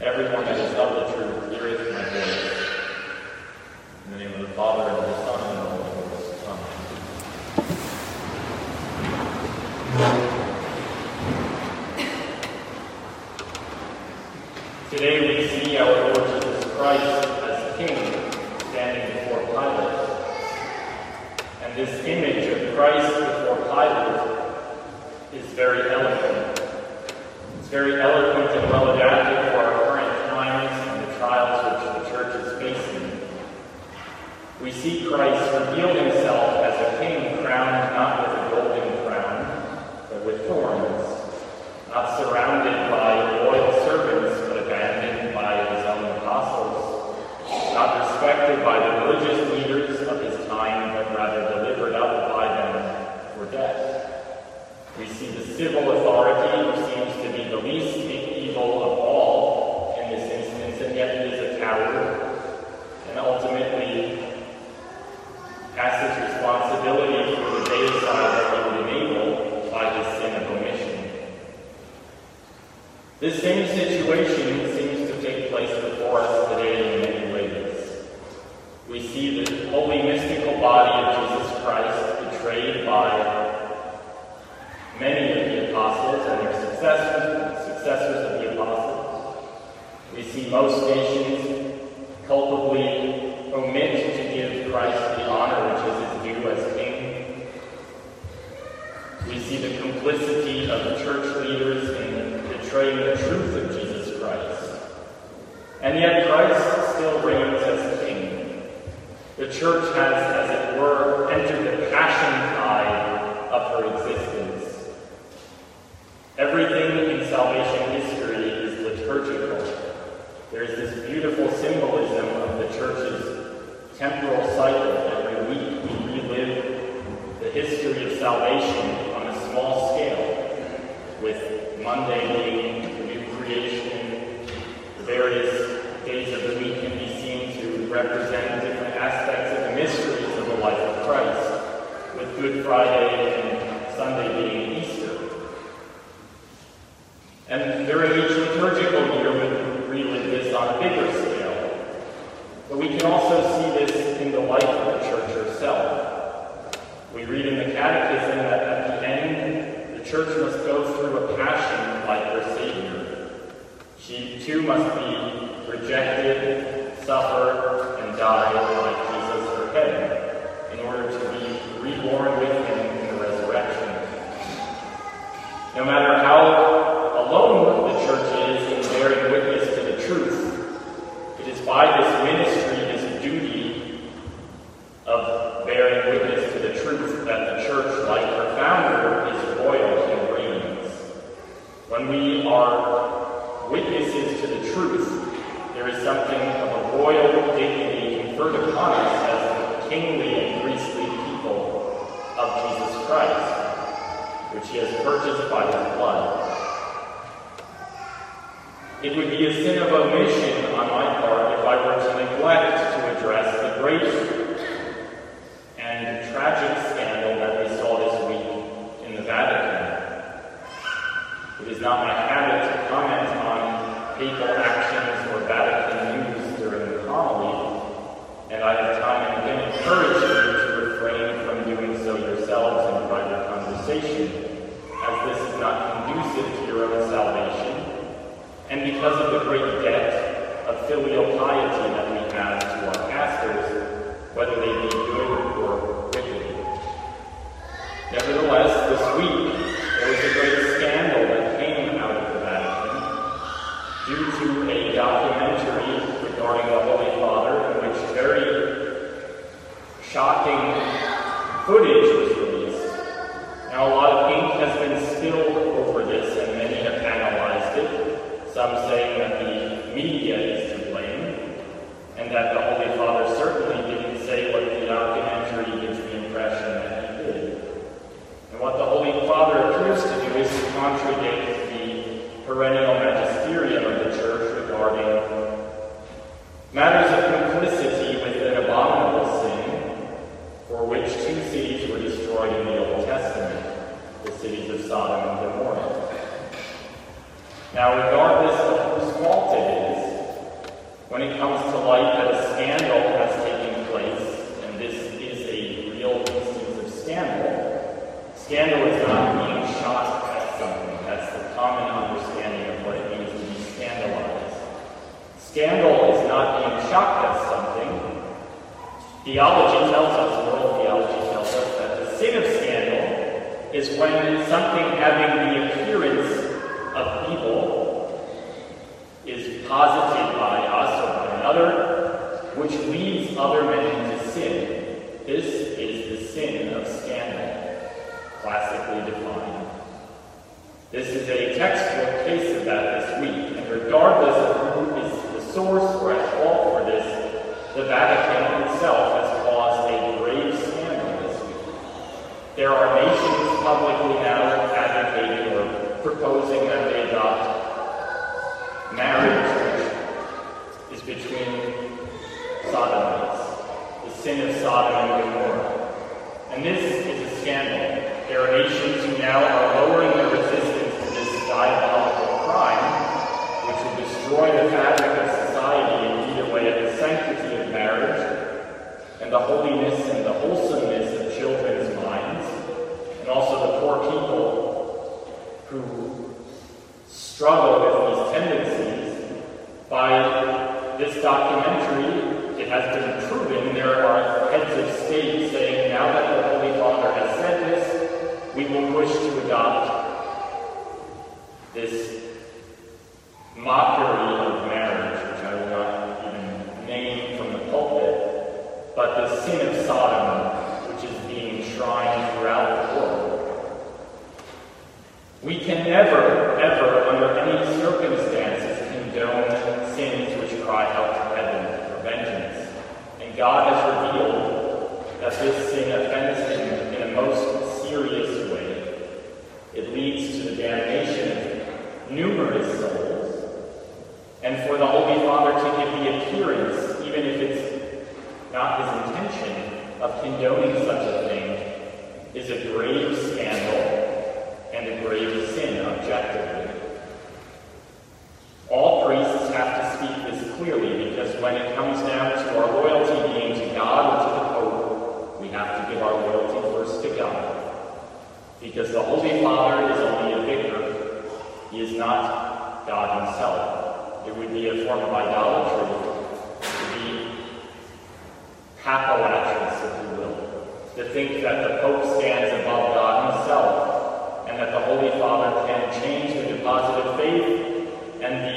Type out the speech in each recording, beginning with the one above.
Everyone that is of the truth heareth my voice. In the name of the Father, civil And yet Christ still reigns as King. The church has must be rejected, suffer, Theology tells us, moral theology tells us, that the sin of scandal is when something having the appearance of evil is posited by us or by another, which leads other men into sin. This is the sin of scandal, classically defined. This is a textbook case of that this week, and regardless of who is the source or at fault for this, the Vatican itself has caused a grave scandal this week. There are nations publicly now advocating or proposing that they adopt marriage, is between sodomites, the sin of Sodom and Gomorrah. And this is a scandal. There are nations who now are lowering their resistance to this diabolical crime, which will destroy the fabric of society and eat away at the sanctity of marriage and the holiness and the wholesomeness of children's minds, and also the poor people who struggle with these tendencies. By this documentary, it has been proven there are heads of state saying now that the Holy Father has said this, we will push to adopt this mockery of marriage, which I will not even name from the pulpit, but the sin of Sodom, which is being enshrined throughout the world. We can never, ever, under any circumstances, condone sins which cry out to heaven for vengeance. And God has that this sin offends him in a most serious way. It leads to the damnation of numerous souls. And for the Holy Father to give the appearance, even if it's not his intention, of condoning such a thing, is a grave scandal and a grave sin objectively. All priests have to speak this clearly because when it comes down to our loyalty being to God or to the Pope, we have to give our loyalty first to God. Because the Holy Father is only a vicar, he is not God himself. It would be a form of idolatry to be papolatrous, if you will, to think that the Pope stands above God himself and that the Holy Father can change the deposit of faith and the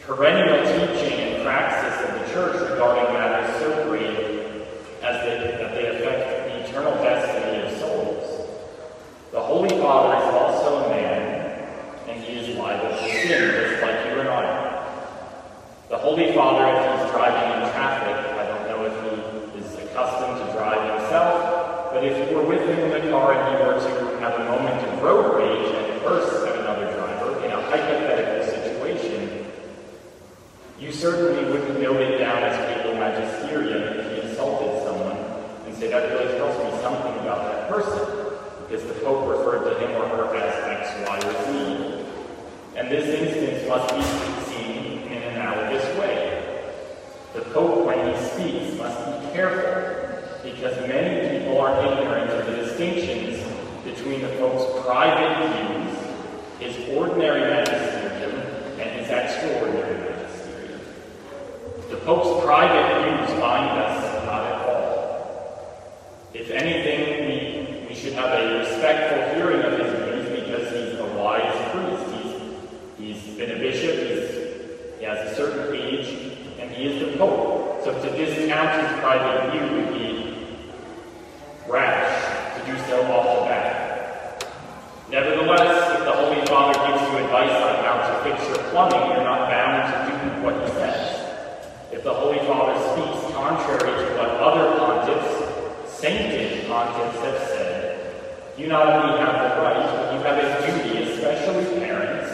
perennial teaching and praxis of the Church regarding matters so grave as they, that they affect the eternal destiny of souls. The Holy Father is also a man, and he is liable to sin, just like you and I. The Holy Father, if he's driving in traffic, I don't know if he is accustomed to drive himself, but if you were with him in the car and he were to have a moment of road rage and curse at another driver in a hypothetical situation, you certainly wouldn't note it down as papal magisterium if he insulted someone and say that really tells me something about that person, because the Pope referred to him or her as X, Y, or Z. And this instance must be seen in an analogous way. The Pope, when he speaks, must be careful, because many people are ignorant of the distinctions between the Pope's private views, his ordinary magisterium, and his extraordinary magisterium. The Pope's private views bind us not at all. If anything, we, we should have a respectful hearing of his views because he's a wise priest. He's, he's been a bishop, he's, he has a certain age, and he is the Pope. So to discount his private view would be rash to do so off the bat. Nevertheless, if the Holy Father gives you advice on how to fix your plumbing, you're not bound to do what he says. If the Holy Father speaks contrary to what other pontiffs, sainted pontiffs have said, you not only have the right, but you have a duty, especially parents,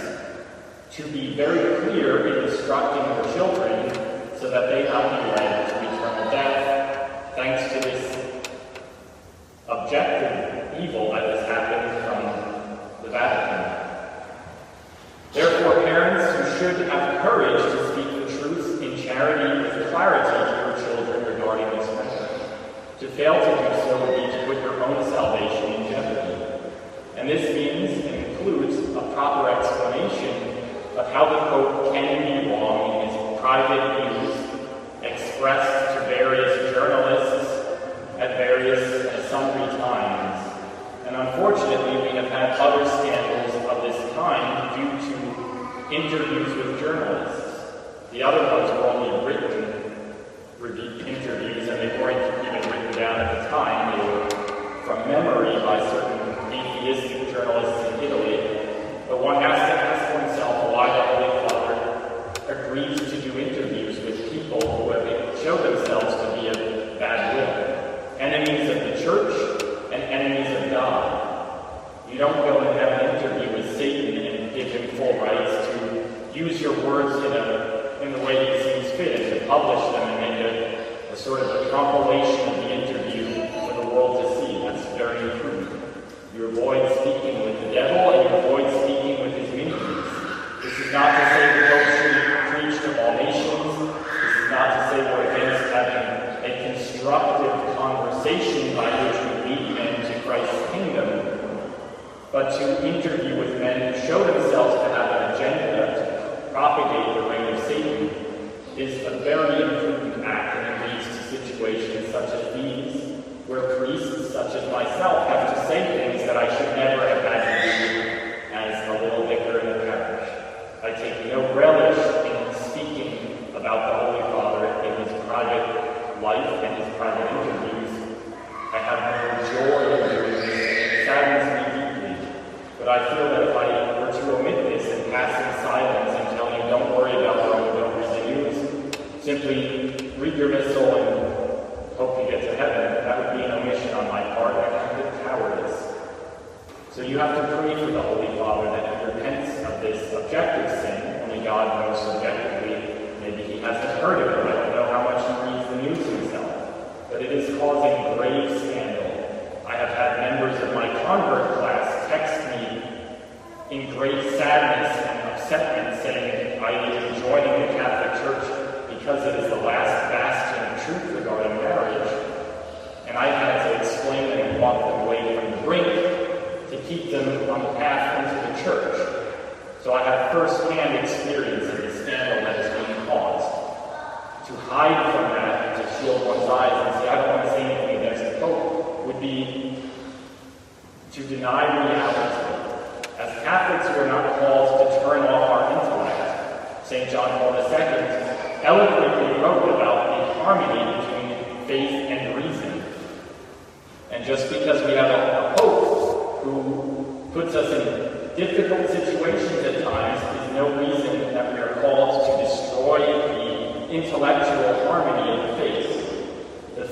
to be very clear in instructing your children so that they not be led to eternal death, thanks to this objective evil that has happened from the Vatican. Therefore, parents who should have courage to speak the truth in charity with clarity to your children regarding this matter. To fail to do so would be to put your own salvation in jeopardy. And this means and includes a proper how the Pope can be wrong in his private views expressed to various journalists at various at sundry times. And unfortunately, we have had other scandals of this kind due to interviews with journalists. The other ones were only written interviews, and they weren't even written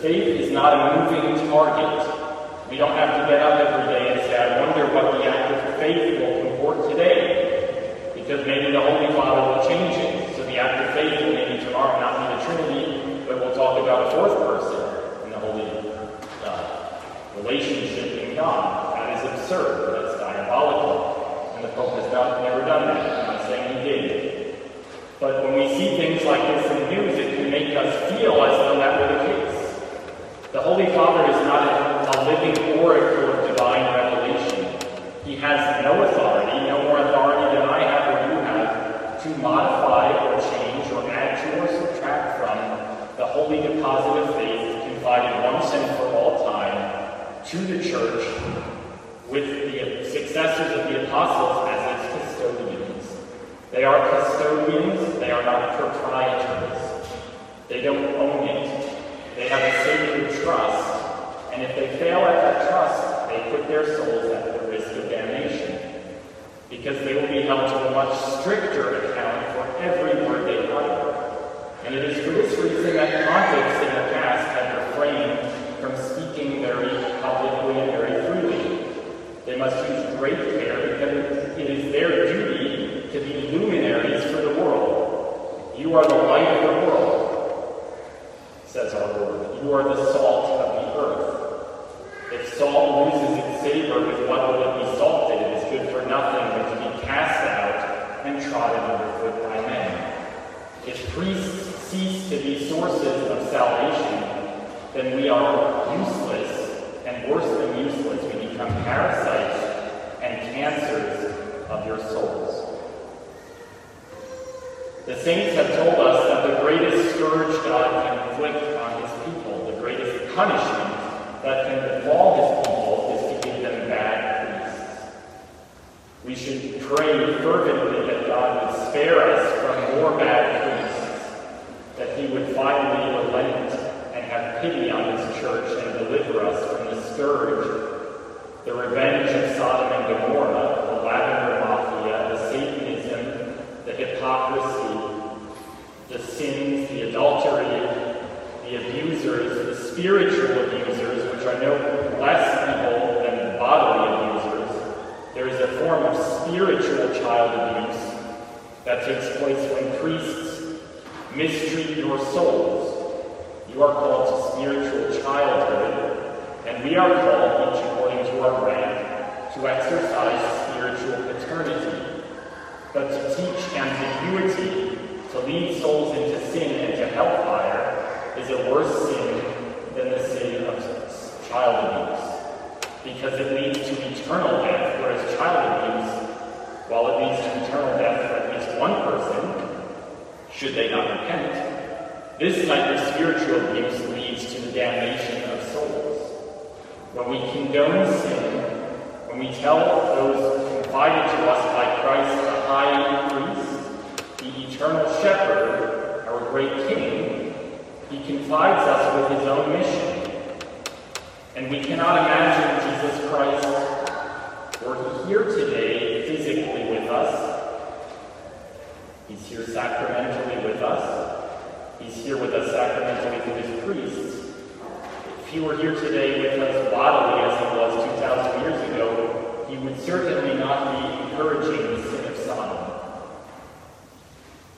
faith. Is not a moving target. We don't have to get up every day and say, I wonder what the act of faith will comport today. Because maybe the Holy Father will change it. So the act of faith will maybe tomorrow not be the Trinity, but we'll talk about a fourth person in the Holy uh, relationship in God. That is absurd. That's diabolical. And the Pope has not, never done that. I'm not saying he did. But when we see things like this in the news, it can make us feel as though that were the case. The Holy Father is not a, a living oracle of divine revelation. He has no authority, no more authority than I have or you have, to modify or change or add to or subtract from the holy deposit of faith confided once and for all time to the Church with the successors of the apostles as its custodians. They are custodians, they are not proprietors. They don't own it. They have a sacred trust, and if they fail at that trust, they put their souls at the risk of damnation, because they will be held to a much stricter account for every word they utter. And it is for this reason that pontiffs in the past have refrained from speaking very publicly and very freely. They must use great care because it is their duty to be luminaries for the world. You are the light of the world, says our Lord. You are the salt of the earth. If salt with is good for nothing but to be cast out and trodden underfoot by men. If priests cease to be sources of salvation, then we are useless, and worse than useless, we become parasites and cancers of your souls. The saints have told us that the greatest scourge God can inflict on his people, the greatest punishment that can befall his people, is to give them bad priests. We should pray fervently that God would spare us from more bad priests, that he would finally relent and have pity on his church and deliver us from the scourge, the revenge of Sodom and Gomorrah, the lavender mafia, the Satanism, the hypocrisy, the sins, the adultery, the abusers, the spiritual abusers, which are no less evil than the bodily abusers. There is a form of spiritual child abuse that takes place when priests mistreat your souls. You are called to spiritual childhood, and we are called, each according to our rank, to exercise spiritual paternity. But to teach ambiguity, to lead souls into sin and to hellfire, is a worse sin than the sin of child abuse, because it leads to eternal death, whereas child abuse, while it leads to eternal death for at least one person, should they not repent, this type of spiritual abuse leads to the damnation of souls. When we condone sin, when we tell those confided to us by Christ, the high priest, the eternal shepherd, our great king, he confides us with his own mission. And we cannot imagine Jesus Christ, were he here today physically with us. He's here sacramentally with us. He's here with us sacramentally through his priests. If he were here today with us bodily as he was 2,000 years ago, he would certainly not be encouraging the sin of Sodom.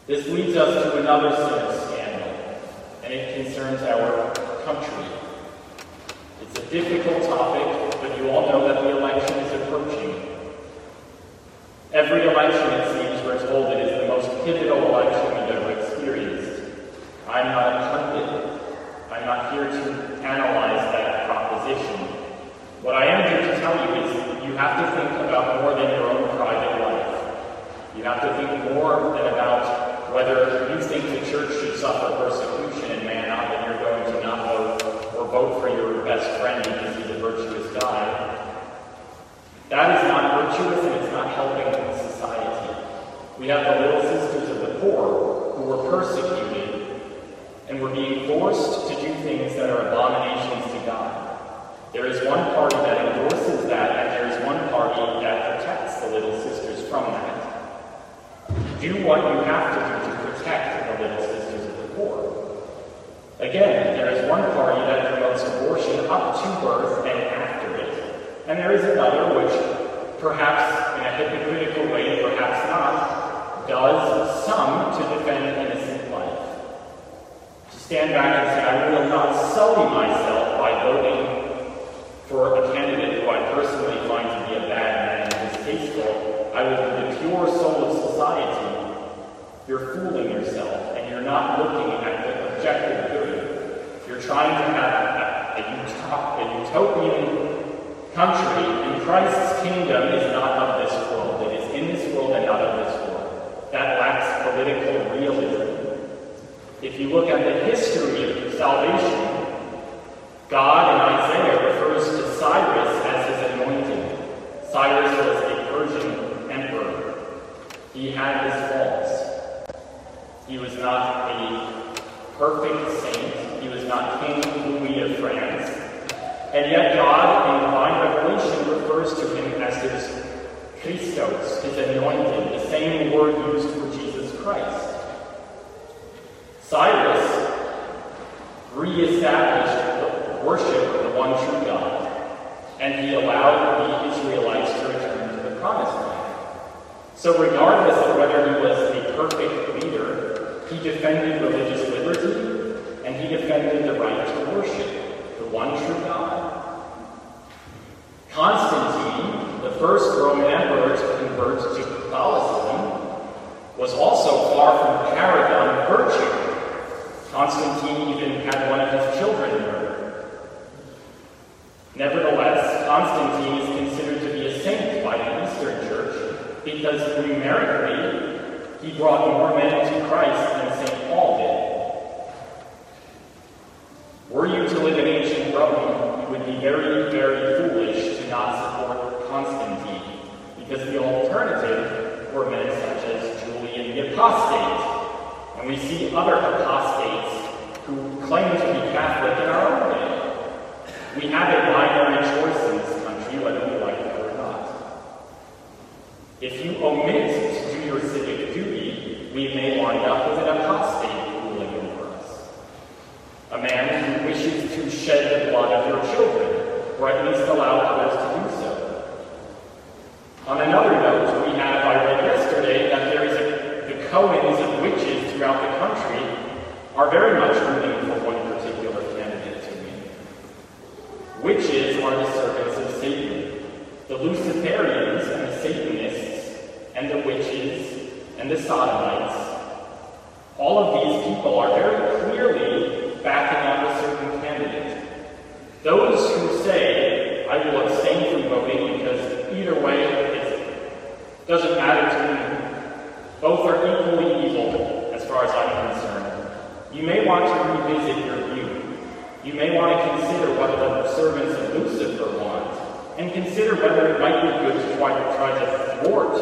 This leads us to another sin of scandal, and it concerns our country. It's a difficult topic, but you all know that the election is approaching. Every election, it seems, we're told it is the most pivotal election we've ever experienced. I'm not a pundit. I'm not here to analyze that proposition. What I am here to tell you is you have to think about more than your own private life. You have to think more than about whether you think the church should suffer persecution and man up and you're going to not vote or vote for your best friend because he's a virtuous guy. That is not virtuous and it's not helping society. We have the little sisters of the poor who were persecuted and were being forced to do things that are abominations to God. There is one party that endorses that, and there is one party that protects the little sisters from that. Do what you have to do to protect the little sisters of the poor. Again, there is one party that promotes abortion up to birth and after it. And there is another which, perhaps in a hypocritical way, perhaps not, does some to defend innocent life. To stand back and say, I will not sully myself by voting for a candidate who I personally find to be a bad man and distasteful. I will be the pure soul of society you're fooling yourself and you're not looking at the objective good. You're trying to have a, a, a utopian country, and Christ's kingdom is not of this world. It is in this world and not of this world. That lacks political realism. If you look at the history of salvation, God in Isaiah refers to Cyrus as his anointed. Cyrus was a Persian emperor. He had his faults. He was not a perfect saint. He was not King Louis of France. And yet God, in divine revelation, refers to him as his Christos, his anointed, the same word used for Jesus Christ. Cyrus reestablished the worship of the one true God, and he allowed the Israelites to return to the promised land. So regardless of whether he was a perfect he defended religious liberty, and he defended the right to worship the one true God. Constantine, the first Roman emperor to convert to Catholicism, was also far from paragon of virtue. Constantine even had one of his children murdered. Nevertheless, Constantine is considered to be a saint by the Eastern Church because numerically he brought more men to Christ than St. Paul did. Were you to live in ancient Rome, would be very, very foolish to not support Constantine, because the alternative were men such as Julian the apostate, and we see other apostates who claim to be Catholic in our own day. We have a binary choice in this country, whether we like it or not. If you omit to do your civic duty, we may wind up with an apostate ruling over us. A man who wishes to shed the blood of your children, or at least allow others to do so. On another note, we have, I read yesterday, that there is a, the covens of witches throughout the country are very much rooting for one particular candidate to win. Witches are the servants of Satan. The Luciferians and the Satanists and the witches and the Sodomites, all of these people are very clearly backing up a certain candidate. Those who say, I will abstain from voting because either way it doesn't matter to me, both are equally evil as far as I'm concerned. You may want to revisit your view. You may want to consider what the servants of Lucifer want, and consider whether it might be good to try to, try to thwart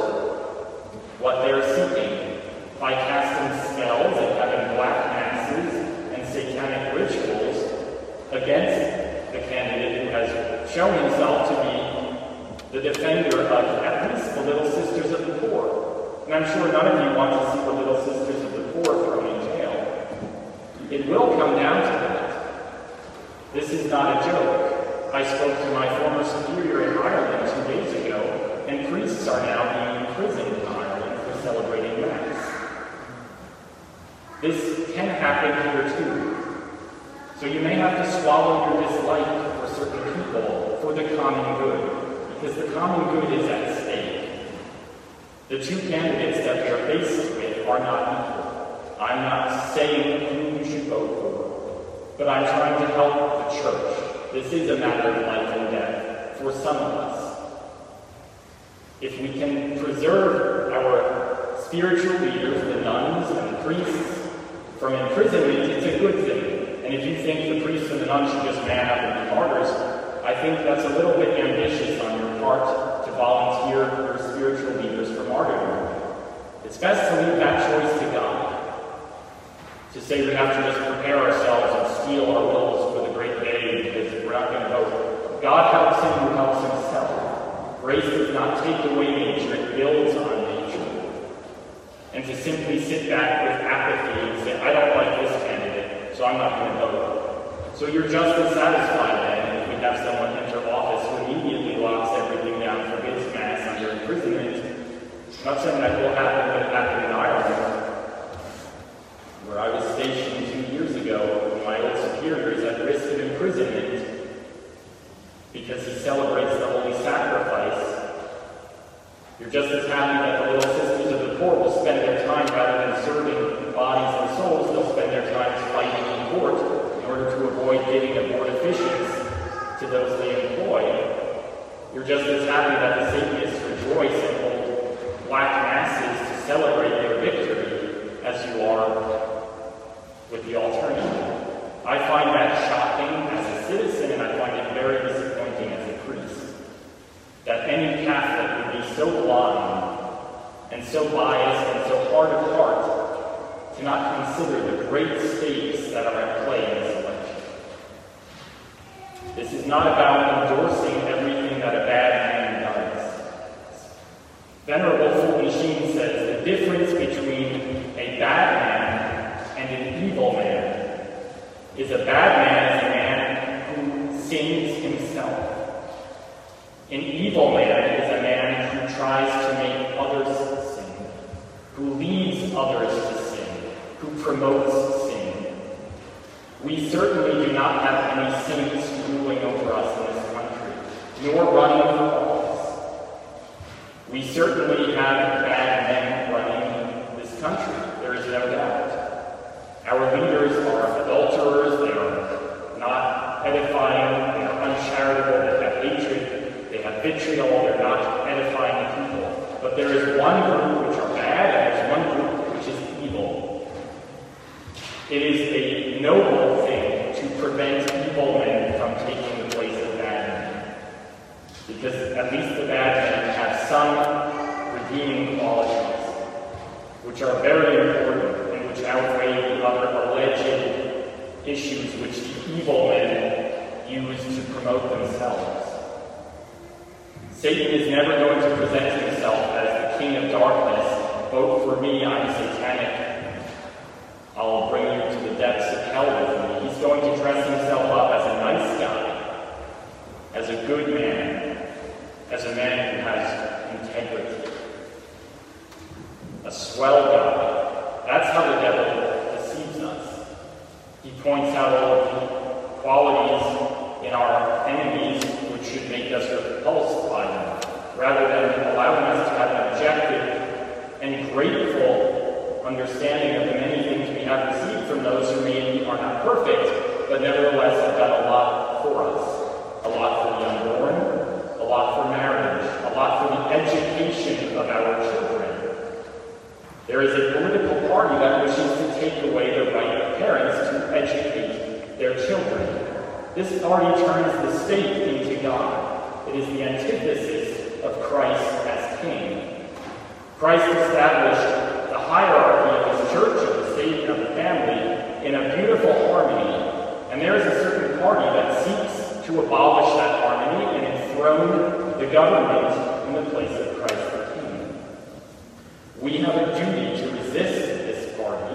what they're seeking by casting spells and having black masses and satanic rituals against shown himself to be the defender of at least the Little Sisters of the Poor. And I'm sure none of you want to see the Little Sisters of the Poor thrown in jail. It will come down to that. This is not a joke. I spoke to my former superior in Ireland two days ago, and priests are now being imprisoned in Ireland for celebrating Mass. This can happen here too. So you may have to swallow your dislike for certain people the common good, because the common good is at stake. The two candidates that we are faced with are not equal. I'm not saying who you should vote for, but I'm trying to help the church. This is a matter of life and death for some of us. If we can preserve our spiritual leaders, the nuns and the priests, from imprisonment, it's a good thing. And if you think the priests and the nuns should just man up and be martyrs, I think that's a little bit ambitious on your part to volunteer your spiritual leaders for martyrdom. It's best to leave that choice to God. To say we have to just prepare ourselves and steel our wills for the great day because we're not going to vote. God helps him who helps himself. Grace does not take away nature, it builds on nature. And to simply sit back with apathy and say, I don't like this candidate, so I'm not going to vote. So you're just as satisfied then if we have someone enter office who immediately locks everything down, forbids mass under imprisonment. Not saying that will happen, but it happened in Ireland, where I was stationed two years ago, and my old superior is at risk of imprisonment because he celebrates the holy sacrifice. You're just as happy that the little sisters of the poor will spend their time rather than serving bodies and souls, they'll spend their time fighting in court in order to avoid giving abortifacients to those they employ. You're just as happy that the Satanists rejoice and hold black masses to celebrate their victory as you are with the alternative. I find that shocking as a citizen, and I find it very disappointing as a priest. That any Catholic would be so blind and so biased and so hard of heart to not consider the great stakes that are at play in this election. This is not about endorsing everything that a bad man does. Venerable Fulton-Sheen says the difference between a bad man and an evil man is a bad man is a man who sins himself. An evil man is a man who tries to make others sin, who leads others to sin, who promotes sin. We certainly do not have any saints ruling over us in this country, nor running for office. We certainly have bad men running this country, there is no doubt. Our leaders are adulterers, they are not edifying, they are uncharitable, they have hatred, they're not edifying people. But there is one group which are bad, and there's one group which is evil. It is a noble thing to prevent evil men from taking the place of bad men. Because at least the bad men have some redeeming qualities. which are very important and which outweigh the other alleged issues which the evil men use to promote themselves. Satan is never going to present himself as the king of darkness. Vote for me, I'm satanic. I'll bring you to the depths of hell with me. He's going to dress himself up as a nice guy, as a good man, as a man who has integrity. A swell guy. That's how the devil deceives us. He points out all of the qualities in our enemies which should make us repulsed rather than allowing us to have an objective and grateful understanding of the many things we have received from those who maybe are not perfect, but nevertheless have done a lot for us. A lot for the unborn, a lot for marriage, a lot for the education of our children. There is a political party that wishes to take away the right of parents to educate their children. This party turns the state into God. It is the antithesis Christ as king. Christ established the hierarchy of his church, of the state, of the family in a beautiful harmony. And there is a certain party that seeks to abolish that harmony and enthrone the government in the place of Christ the King. We have a duty to resist this party,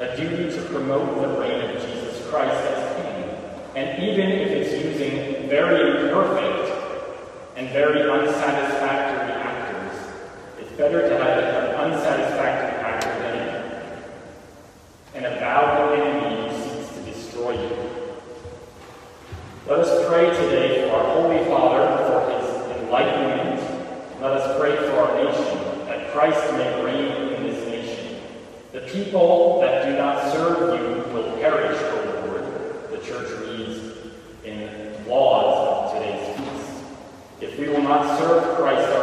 a duty to promote the reign of Jesus Christ as King. And even if it's using very imperfect and very unsatisfactory actors, it's better to have an unsatisfactory actor than an avowed enemy who seeks to destroy you. Let us pray today for our Holy Father, for his enlightenment. Let us pray for our nation, that Christ may reign in this nation. The people that do not serve you will perish, O Lord, the church reads in Lauds of today's feast. If we will not serve Christ